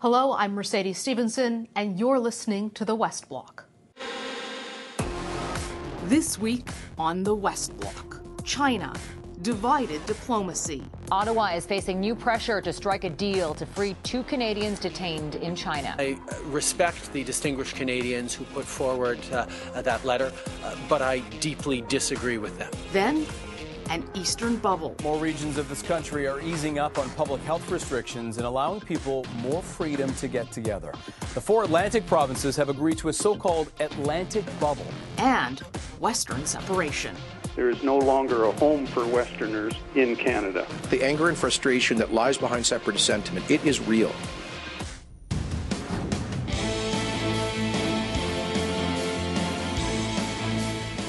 Hello, I'm Mercedes Stevenson, and you're listening to the West Block. This week on the West Block, China, divided diplomacy. Ottawa is facing new pressure to strike a deal to free two Canadians detained in China. I respect the distinguished Canadians who put forward uh, that letter, uh, but I deeply disagree with them. Then, an eastern bubble. More regions of this country are easing up on public health restrictions and allowing people more freedom to get together. The four Atlantic provinces have agreed to a so called Atlantic bubble. And western separation. There is no longer a home for Westerners in Canada. The anger and frustration that lies behind separatist sentiment, it is real.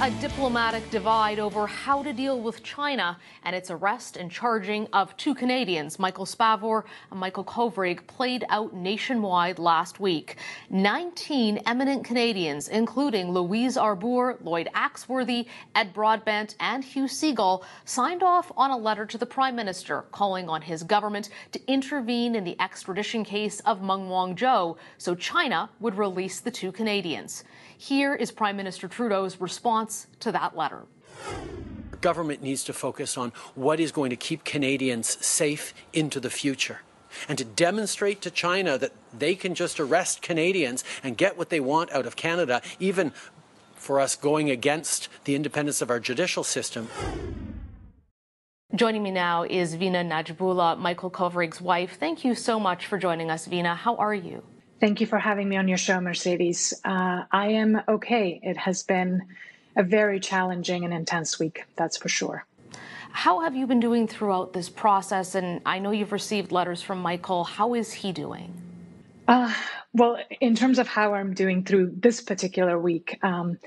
A diplomatic divide over how to deal with China and its arrest and charging of two Canadians, Michael Spavor and Michael Kovrig, played out nationwide last week. 19 eminent Canadians, including Louise Arbour, Lloyd Axworthy, Ed Broadbent, and Hugh Segal, signed off on a letter to the Prime Minister calling on his government to intervene in the extradition case of Meng Wanzhou so China would release the two Canadians. Here is Prime Minister Trudeau's response to that letter. Government needs to focus on what is going to keep Canadians safe into the future and to demonstrate to China that they can just arrest Canadians and get what they want out of Canada, even for us going against the independence of our judicial system. Joining me now is Vina Nadjibulla, Michael Kovrig's wife. Thank you so much for joining us, Vina. How are you? Thank you for having me on your show, Mercedes. Uh, I am okay. It has been a very challenging and intense week, that's for sure. How have you been doing throughout this process? And I know you've received letters from Michael. How is he doing? Uh, well, in terms of how I'm doing through this particular week, um,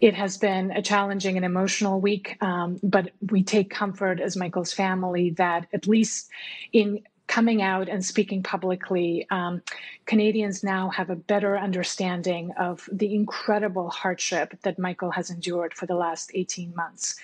it has been a challenging and emotional week, um, but we take comfort as Michael's family that at least in coming out and speaking publicly, um, Canadians now have a better understanding of the incredible hardship that Michael has endured for the last 18 months,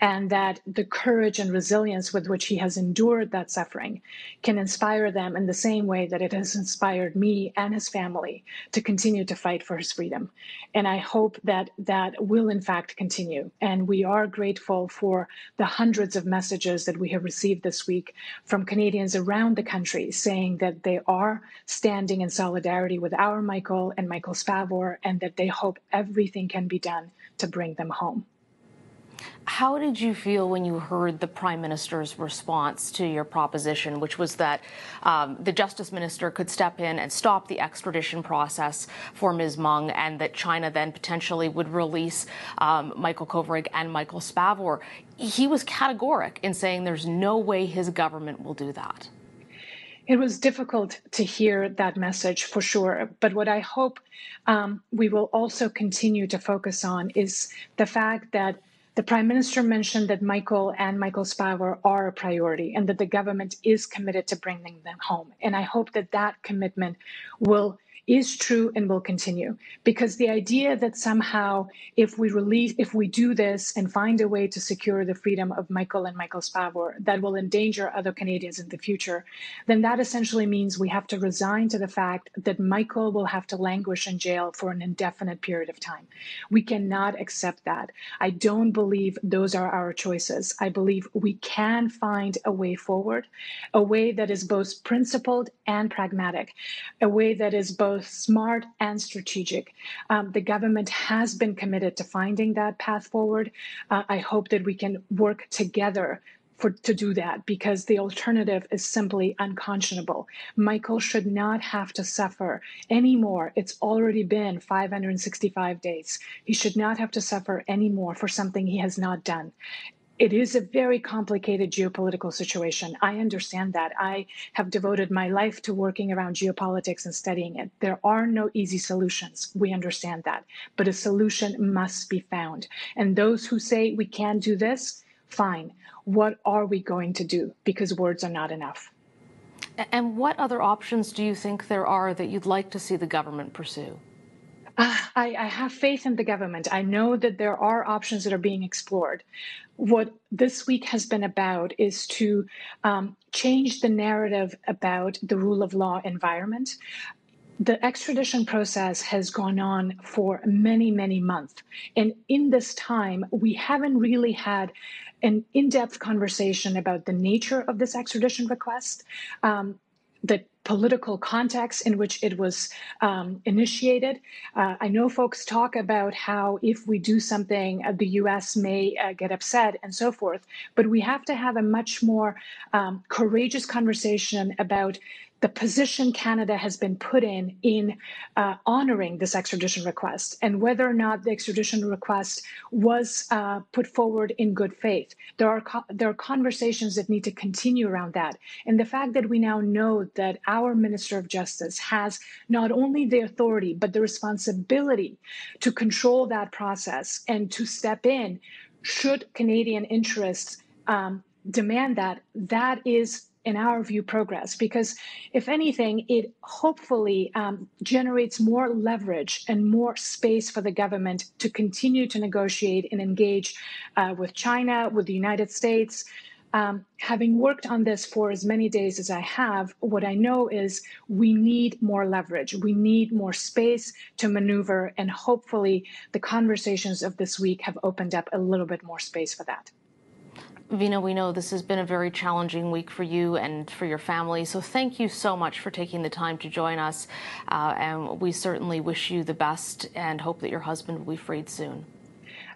and that the courage and resilience with which he has endured that suffering can inspire them in the same way that it has inspired me and his family to continue to fight for his freedom. And I hope that that will, in fact, continue. And we are grateful for the hundreds of messages that we have received this week from Canadians around the country saying that they are standing in solidarity with our Michael and Michael Spavor, and that they hope everything can be done to bring them home. How did you feel when you heard the Prime Minister's response to your proposition, which was that um, the Justice Minister could step in and stop the extradition process for Ms. Meng, and that China then potentially would release um, Michael Kovrig and Michael Spavor? He was categoric in saying there's no way his government will do that. It was difficult to hear that message for sure. But what I hope um, we will also continue to focus on is the fact that the Prime Minister mentioned that Michael and Michael Spavor are a priority and that the government is committed to bringing them home. And I hope that that commitment will is true and will continue. Because the idea that somehow if we release if we do this and find a way to secure the freedom of Michael and Michael Spavor that will endanger other Canadians in the future then that essentially means we have to resign to the fact that Michael will have to languish in jail for an indefinite period of time. We cannot accept that. I don't believe those are our choices. I believe we can find a way forward a way that is both principled and pragmatic a way that is both both smart and strategic. Um, the government has been committed to finding that path forward. Uh, I hope that we can work together for, to do that because the alternative is simply unconscionable. Michael should not have to suffer anymore. It's already been 565 days. He should not have to suffer anymore for something he has not done it is a very complicated geopolitical situation. I understand that. I have devoted my life to working around geopolitics and studying it. There are no easy solutions. We understand that. But a solution must be found. And those who say we can't do this, fine. What are we going to do? Because words are not enough. And what other options do you think there are that you'd like to see the government pursue? Uh, I, I, have faith in the government. I know that there are options that are being explored. What this week has been about is to um, change the narrative about the rule of law environment. The extradition process has gone on for many, many months. And in this time, we haven't really had an in depth conversation about the nature of this extradition request. Um, the political context in which it was um, initiated. Uh, I know folks talk about how if we do something, uh, the US may uh, get upset and so forth, but we have to have a much more um, courageous conversation about the position Canada has been put in in uh, honoring this extradition request and whether or not the extradition request was uh, put forward in good faith. There are there are conversations that need to continue around that, and the fact that we now know that our Minister of Justice has not only the authority but the responsibility to control that process and to step in should Canadian interests um, demand that. That is in our view, progress because, if anything, it hopefully um, generates more leverage and more space for the government to continue to negotiate and engage uh, with China, with the United States. Um, having worked on this for as many days as I have, what I know is we need more leverage. We need more space to maneuver, and hopefully, the conversations of this week have opened up a little bit more space for that. Vina, we know this has been a very challenging week for you and for your family. So thank you so much for taking the time to join us. Uh, and we certainly wish you the best and hope that your husband will be freed soon.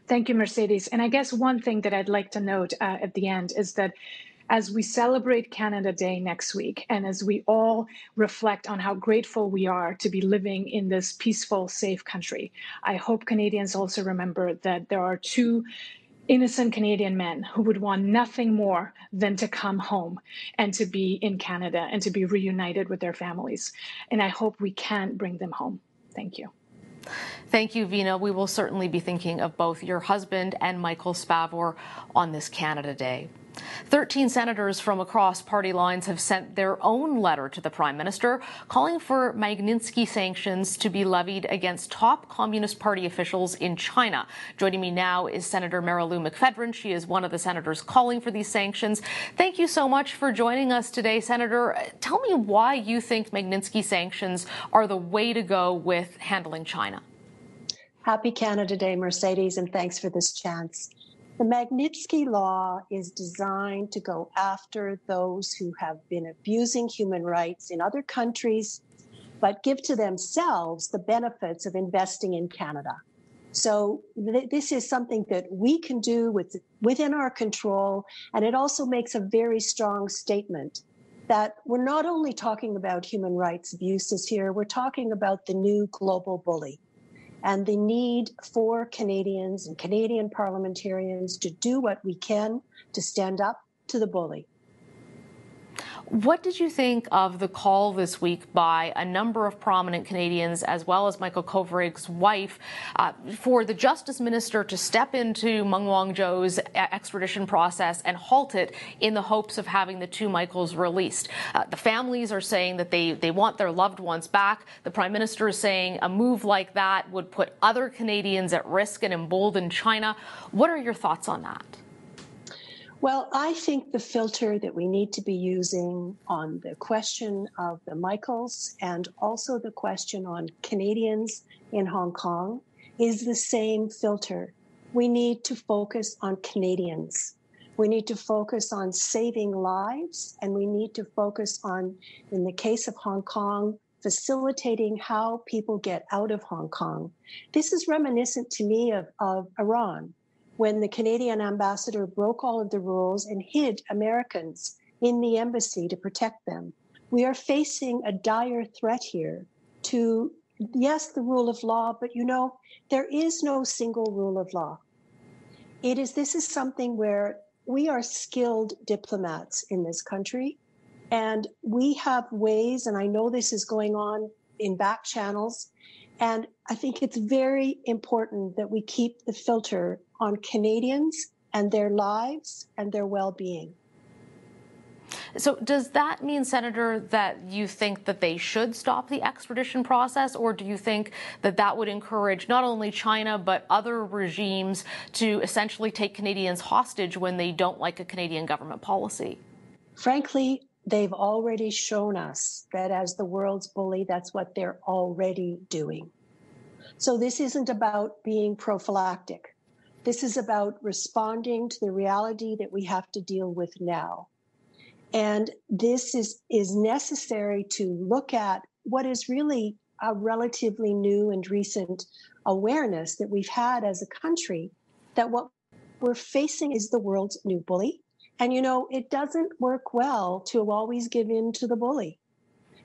Thank you, Mercedes. And I guess one thing that I'd like to note uh, at the end is that as we celebrate Canada Day next week, and as we all reflect on how grateful we are to be living in this peaceful, safe country, I hope Canadians also remember that there are two innocent Canadian men who would want nothing more than to come home and to be in Canada and to be reunited with their families. And I hope we can bring them home. Thank you. Thank you, Vina. We will certainly be thinking of both your husband and Michael Spavor on this Canada Day. 13 senators from across party lines have sent their own letter to the Prime Minister calling for Magnitsky sanctions to be levied against top Communist Party officials in China. Joining me now is Senator Marilou McPhedran. She is one of the senators calling for these sanctions. Thank you so much for joining us today, Senator. Tell me why you think Magnitsky sanctions are the way to go with handling China. Happy Canada Day, Mercedes, and thanks for this chance. The Magnitsky Law is designed to go after those who have been abusing human rights in other countries, but give to themselves the benefits of investing in Canada. So th- this is something that we can do with, within our control, and it also makes a very strong statement that we're not only talking about human rights abuses here, we're talking about the new global bully and the need for Canadians and Canadian parliamentarians to do what we can to stand up to the bully. What did you think of the call this week by a number of prominent Canadians, as well as Michael Kovrig's wife, uh, for the Justice Minister to step into Meng Wanzhou's extradition process and halt it in the hopes of having the two Michaels released? Uh, the families are saying that they, they want their loved ones back. The Prime Minister is saying a move like that would put other Canadians at risk and embolden China. What are your thoughts on that? Well, I think the filter that we need to be using on the question of the Michaels and also the question on Canadians in Hong Kong is the same filter. We need to focus on Canadians. We need to focus on saving lives, and we need to focus on, in the case of Hong Kong, facilitating how people get out of Hong Kong. This is reminiscent to me of, of Iran when the Canadian ambassador broke all of the rules and hid Americans in the embassy to protect them. We are facing a dire threat here to, yes, the rule of law, but you know, there is no single rule of law. It is, this is something where we are skilled diplomats in this country, and we have ways, and I know this is going on in back channels, and I think it's very important that we keep the filter on Canadians and their lives and their well being. So, does that mean, Senator, that you think that they should stop the extradition process, or do you think that that would encourage not only China but other regimes to essentially take Canadians hostage when they don't like a Canadian government policy? Frankly, they've already shown us that as the world's bully, that's what they're already doing. So, this isn't about being prophylactic. This is about responding to the reality that we have to deal with now. And this is, is necessary to look at what is really a relatively new and recent awareness that we've had as a country that what we're facing is the world's new bully. And you know, it doesn't work well to always give in to the bully.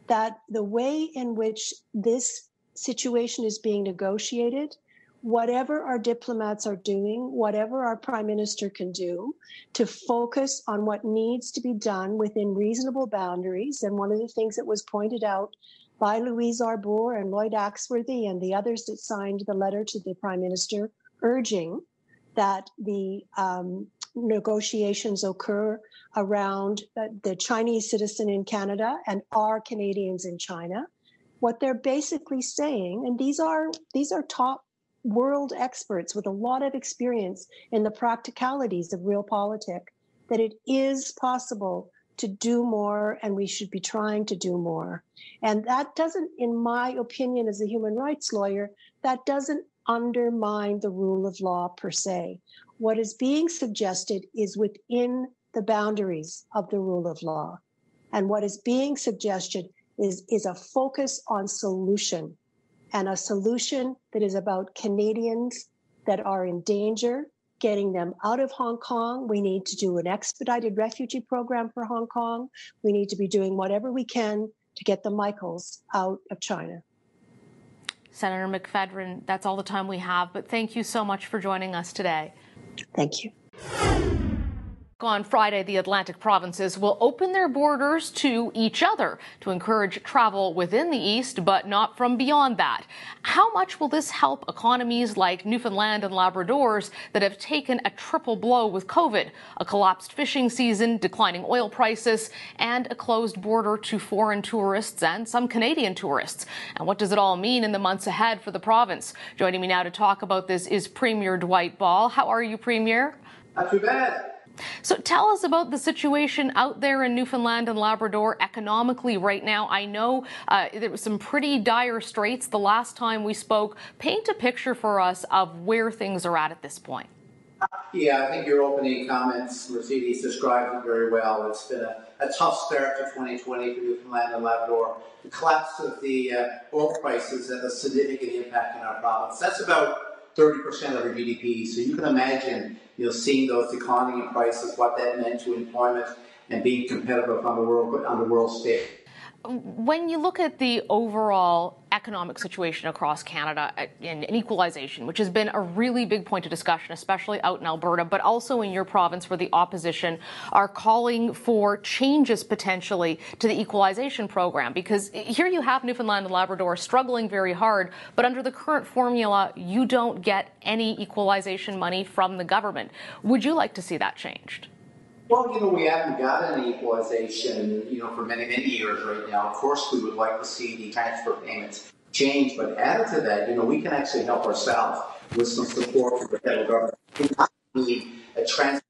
That the way in which this situation is being negotiated whatever our diplomats are doing, whatever our prime minister can do to focus on what needs to be done within reasonable boundaries. And one of the things that was pointed out by Louise Arbour and Lloyd Axworthy and the others that signed the letter to the prime minister urging that the um, negotiations occur around the Chinese citizen in Canada and our Canadians in China. What they're basically saying, and these are these are top world experts with a lot of experience in the practicalities of realpolitik that it is possible to do more and we should be trying to do more. And that doesn't, in my opinion, as a human rights lawyer, that doesn't undermine the rule of law per se. What is being suggested is within the boundaries of the rule of law. And what is being suggested is, is a focus on solution and a solution that is about Canadians that are in danger, getting them out of Hong Kong. We need to do an expedited refugee program for Hong Kong. We need to be doing whatever we can to get the Michaels out of China. Senator McPhedran, that's all the time we have, but thank you so much for joining us today. Thank you. On Friday, the Atlantic provinces will open their borders to each other to encourage travel within the East, but not from beyond that. How much will this help economies like Newfoundland and Labrador's that have taken a triple blow with COVID? A collapsed fishing season, declining oil prices, and a closed border to foreign tourists and some Canadian tourists. And what does it all mean in the months ahead for the province? Joining me now to talk about this is Premier Dwight Ball. How are you, Premier? Not too bad. So tell us about the situation out there in Newfoundland and Labrador economically right now. I know uh, there was some pretty dire straits the last time we spoke. Paint a picture for us of where things are at at this point. Yeah, I think your opening comments, Mercedes, described it very well. It's been a, a tough start to 2020 for Newfoundland and Labrador. The collapse of the uh, oil prices had a significant impact in our province. That's about 30% of our GDP. So you can imagine you know, seeing those declining in prices, what that meant to employment and being competitive on the world on the world stage. When you look at the overall economic situation across Canada uh, and equalization, which has been a really big point of discussion, especially out in Alberta, but also in your province where the opposition are calling for changes potentially to the equalization program. Because eh, here you have Newfoundland and Labrador struggling very hard, but under the current formula, you don't get any equalization money from the government. Would you like to see that changed? Well, you know, we haven't got any equalization, you know, for many, many years right now. Of course, we would like to see the transfer payments change, but added to that, you know, we can actually help ourselves with some support from the federal government. We need a transfer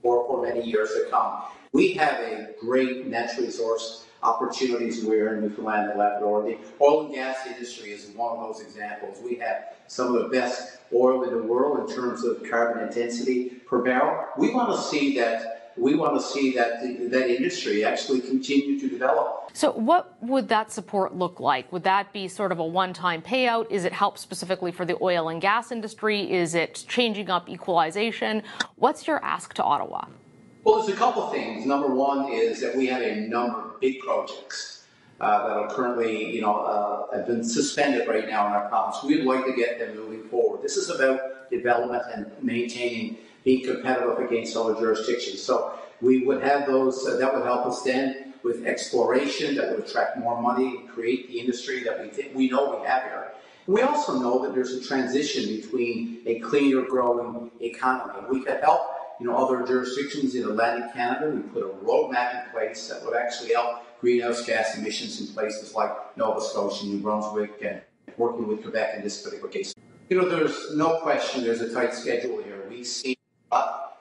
for, for many years to come. We have a great natural resource opportunities where in Newfoundland and Labrador. The oil and gas industry is one of those examples. We have some of the best oil in the world in terms of carbon intensity per barrel. We want to see that we want to see that that industry actually continue to develop. So, what would that support look like? Would that be sort of a one-time payout? Is it help specifically for the oil and gas industry? Is it changing up equalization? What's your ask to Ottawa? Well, there's a couple things. Number one is that we have a number of big projects uh, that are currently, you know, uh, have been suspended right now in our province. We'd like to get them moving forward. This is about development and maintaining being competitive against other jurisdictions. So we would have those, uh, that would help us then with exploration that would attract more money and create the industry that we think we know we have here. We also know that there's a transition between a cleaner growing economy. We could help you know, other jurisdictions in Atlantic Canada. We put a roadmap in place that would actually help greenhouse gas emissions in places like Nova Scotia, New Brunswick, and working with Quebec in this particular case. You know, there's no question there's a tight schedule here. We've seen,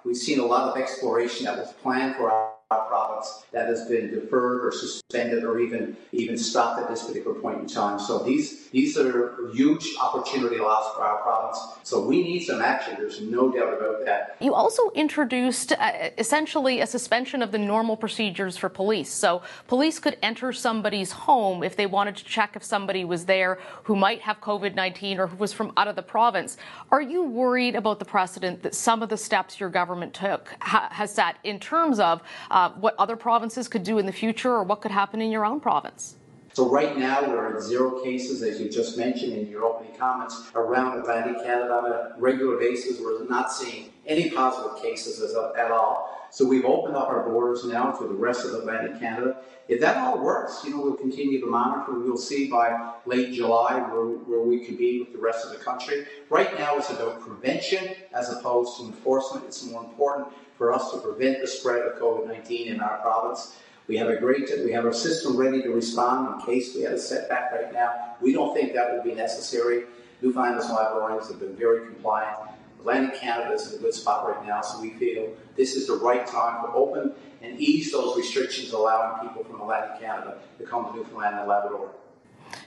we've seen a lot of exploration that was planned for our province that has been deferred or suspended or even even stopped at this particular point in time. So these these are huge opportunity loss for our province. So we need some action. There's no doubt about that. You also introduced uh, essentially a suspension of the normal procedures for police. So police could enter somebody's home if they wanted to check if somebody was there who might have COVID-19 or who was from out of the province. Are you worried about the precedent that some of the steps your government took ha- has set in terms of uh, Uh, what other provinces could do in the future or what could happen in your own province? So right now we're at zero cases, as you just mentioned in your opening comments, around Atlantic Canada on a regular basis. We're not seeing any positive cases at all. So we've opened up our borders now to the rest of Atlantic Canada. If that all works, you know, we'll continue to monitor. We'll see by late July where, where we could be with the rest of the country. Right now it's about prevention as opposed to enforcement. It's more important for us to prevent the spread of COVID-19 in our province. We have a great, we have a system ready to respond in case we had a setback right now. We don't think that will be necessary. Newfoundland's Labradorians have been very compliant. Atlantic Canada is in a good spot right now, so we feel this is the right time to open and ease those restrictions, allowing people from Atlantic Canada to come to Newfoundland and Labrador.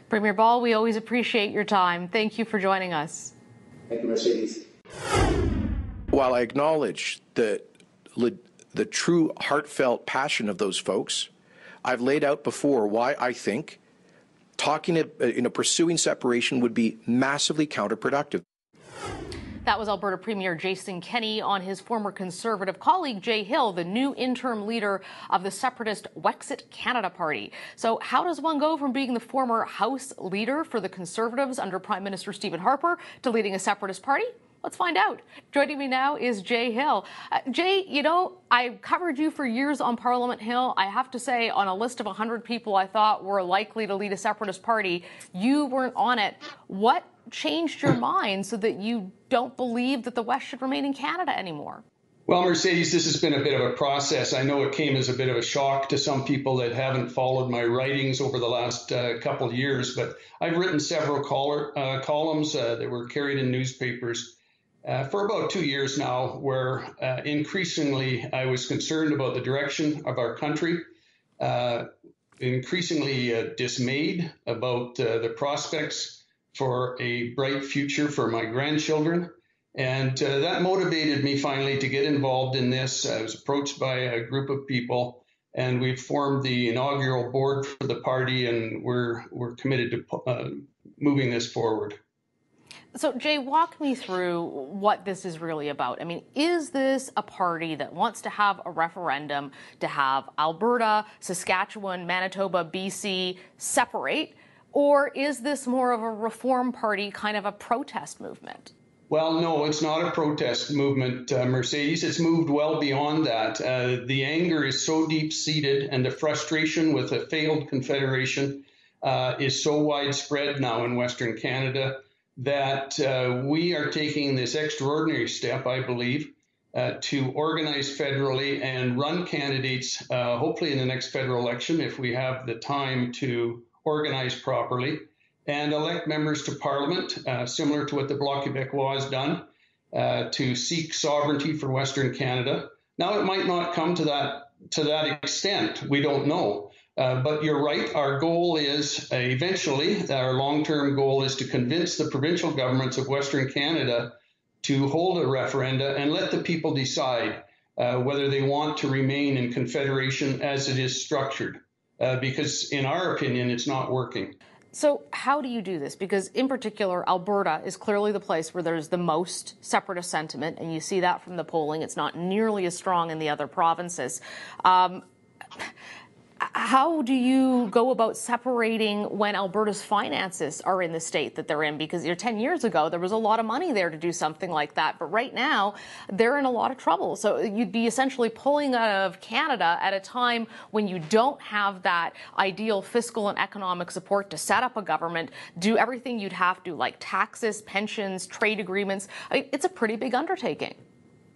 Premier Ball, we always appreciate your time. Thank you for joining us. Thank you, Mercedes. While I acknowledge that the true heartfelt passion of those folks. I've laid out before why I think talking, uh, you know, pursuing separation would be massively counterproductive. That was Alberta Premier Jason Kenney on his former Conservative colleague Jay Hill, the new interim leader of the separatist Wexit Canada Party. So, how does one go from being the former House leader for the Conservatives under Prime Minister Stephen Harper to leading a separatist party? Let's find out. Joining me now is Jay Hill. Uh, Jay, you know, I've covered you for years on Parliament Hill. I have to say, on a list of 100 people I thought were likely to lead a separatist party, you weren't on it. What changed your mind so that you don't believe that the West should remain in Canada anymore? Well, Mercedes, this has been a bit of a process. I know it came as a bit of a shock to some people that haven't followed my writings over the last uh, couple of years, but I've written several caller, uh, columns uh, that were carried in newspapers uh, for about two years now, where uh, increasingly I was concerned about the direction of our country, uh, increasingly uh, dismayed about uh, the prospects for a bright future for my grandchildren. And uh, that motivated me finally to get involved in this. I was approached by a group of people, and we've formed the inaugural board for the party, and we're, we're committed to moving this forward. So, Jay, walk me through what this is really about. I mean, is this a party that wants to have a referendum to have Alberta, Saskatchewan, Manitoba, BC separate? Or is this more of a reform party, kind of a protest movement? Well, no, it's not a protest movement, uh, Mercedes. It's moved well beyond that. Uh, the anger is so deep seated, and the frustration with a failed confederation uh, is so widespread now in Western Canada that uh, we are taking this extraordinary step, I believe, uh, to organize federally and run candidates, uh, hopefully in the next federal election, if we have the time to organize properly, and elect members to parliament, uh, similar to what the Bloc Québécois has done, uh, to seek sovereignty for Western Canada. Now, it might not come to that to that extent. We don't know. Uh, but you're right. Our goal is uh, eventually, our long term goal is to convince the provincial governments of Western Canada to hold a referenda and let the people decide uh, whether they want to remain in confederation as it is structured. Uh, because, in our opinion, it's not working. So, how do you do this? Because, in particular, Alberta is clearly the place where there's the most separatist sentiment, and you see that from the polling. It's not nearly as strong in the other provinces. Um, how do you go about separating when Alberta's finances are in the state that they're in? Because you know, 10 years ago, there was a lot of money there to do something like that. But right now, they're in a lot of trouble. So you'd be essentially pulling out of Canada at a time when you don't have that ideal fiscal and economic support to set up a government, do everything you'd have to, like taxes, pensions, trade agreements. I mean, it's a pretty big undertaking.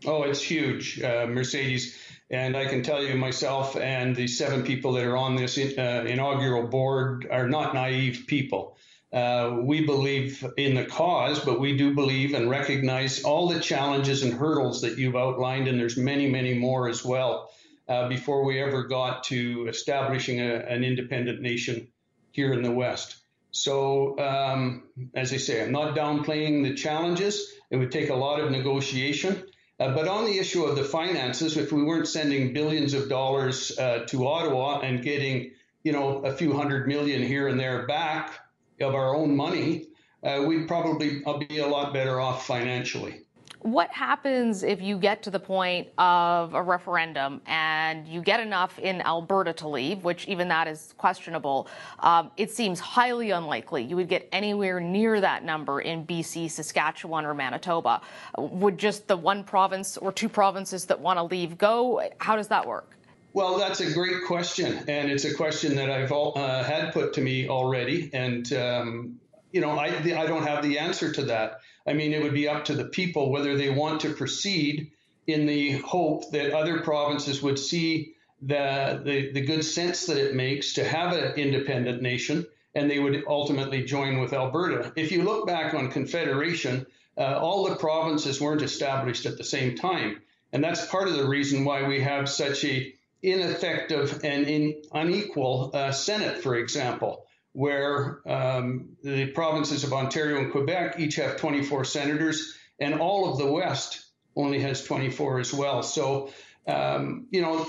Oh, it's huge, uh, Mercedes. And I can tell you myself and the seven people that are on this uh, inaugural board are not naive people. Uh, we believe in the cause, but we do believe and recognize all the challenges and hurdles that you've outlined, and there's many, many more as well. Uh, before we ever got to establishing a, an independent nation here in the West. So, um, as I say, I'm not downplaying the challenges. It would take a lot of negotiation. Uh, but on the issue of the finances, if we weren't sending billions of dollars uh, to Ottawa and getting, you know, a few hundred million here and there back of our own money, uh, we'd probably be a lot better off financially. What happens if you get to the point of a referendum and you get enough in Alberta to leave, which even that is questionable? Um, it seems highly unlikely you would get anywhere near that number in BC, Saskatchewan, or Manitoba. Would just the one province or two provinces that want to leave go? How does that work? Well, that's a great question, and it's a question that I've all, uh, had put to me already, and um, you know, I I don't have the answer to that. I mean, it would be up to the people whether they want to proceed in the hope that other provinces would see the, the, the good sense that it makes to have an independent nation and they would ultimately join with Alberta. If you look back on Confederation, uh, all the provinces weren't established at the same time. And that's part of the reason why we have such a ineffective and in, unequal uh, Senate, for example where um, the provinces of Ontario and Quebec each have 24 senators, and all of the West only has 24 as well. So, um, you know,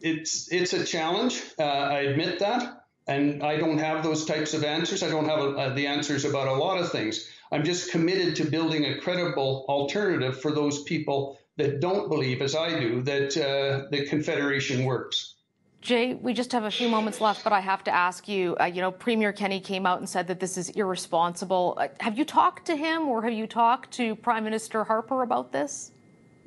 it's it's a challenge. Uh, I admit that, and I don't have those types of answers. I don't have uh, the answers about a lot of things. I'm just committed to building a credible alternative for those people that don't believe, as I do, that uh, the Confederation works. Jay, we just have a few moments left, but I have to ask you. Uh, you know, Premier Kenney came out and said that this is irresponsible. Uh, have you talked to him, or have you talked to Prime Minister Harper about this?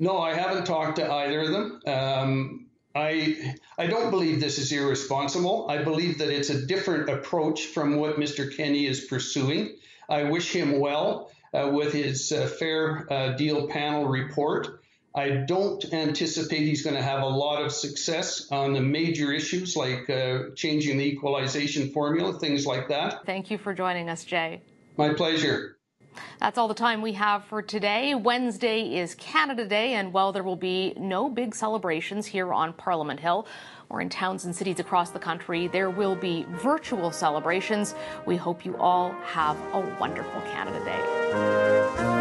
No, I haven't talked to either of them. Um, I I don't believe this is irresponsible. I believe that it's a different approach from what Mr. Kenney is pursuing. I wish him well uh, with his uh, fair uh, deal panel report. I don't anticipate he's going to have a lot of success on the major issues like uh, changing the equalization formula, things like that. Thank you for joining us, Jay. My pleasure. That's all the time we have for today. Wednesday is Canada Day, and while there will be no big celebrations here on Parliament Hill or in towns and cities across the country, there will be virtual celebrations. We hope you all have a wonderful Canada Day.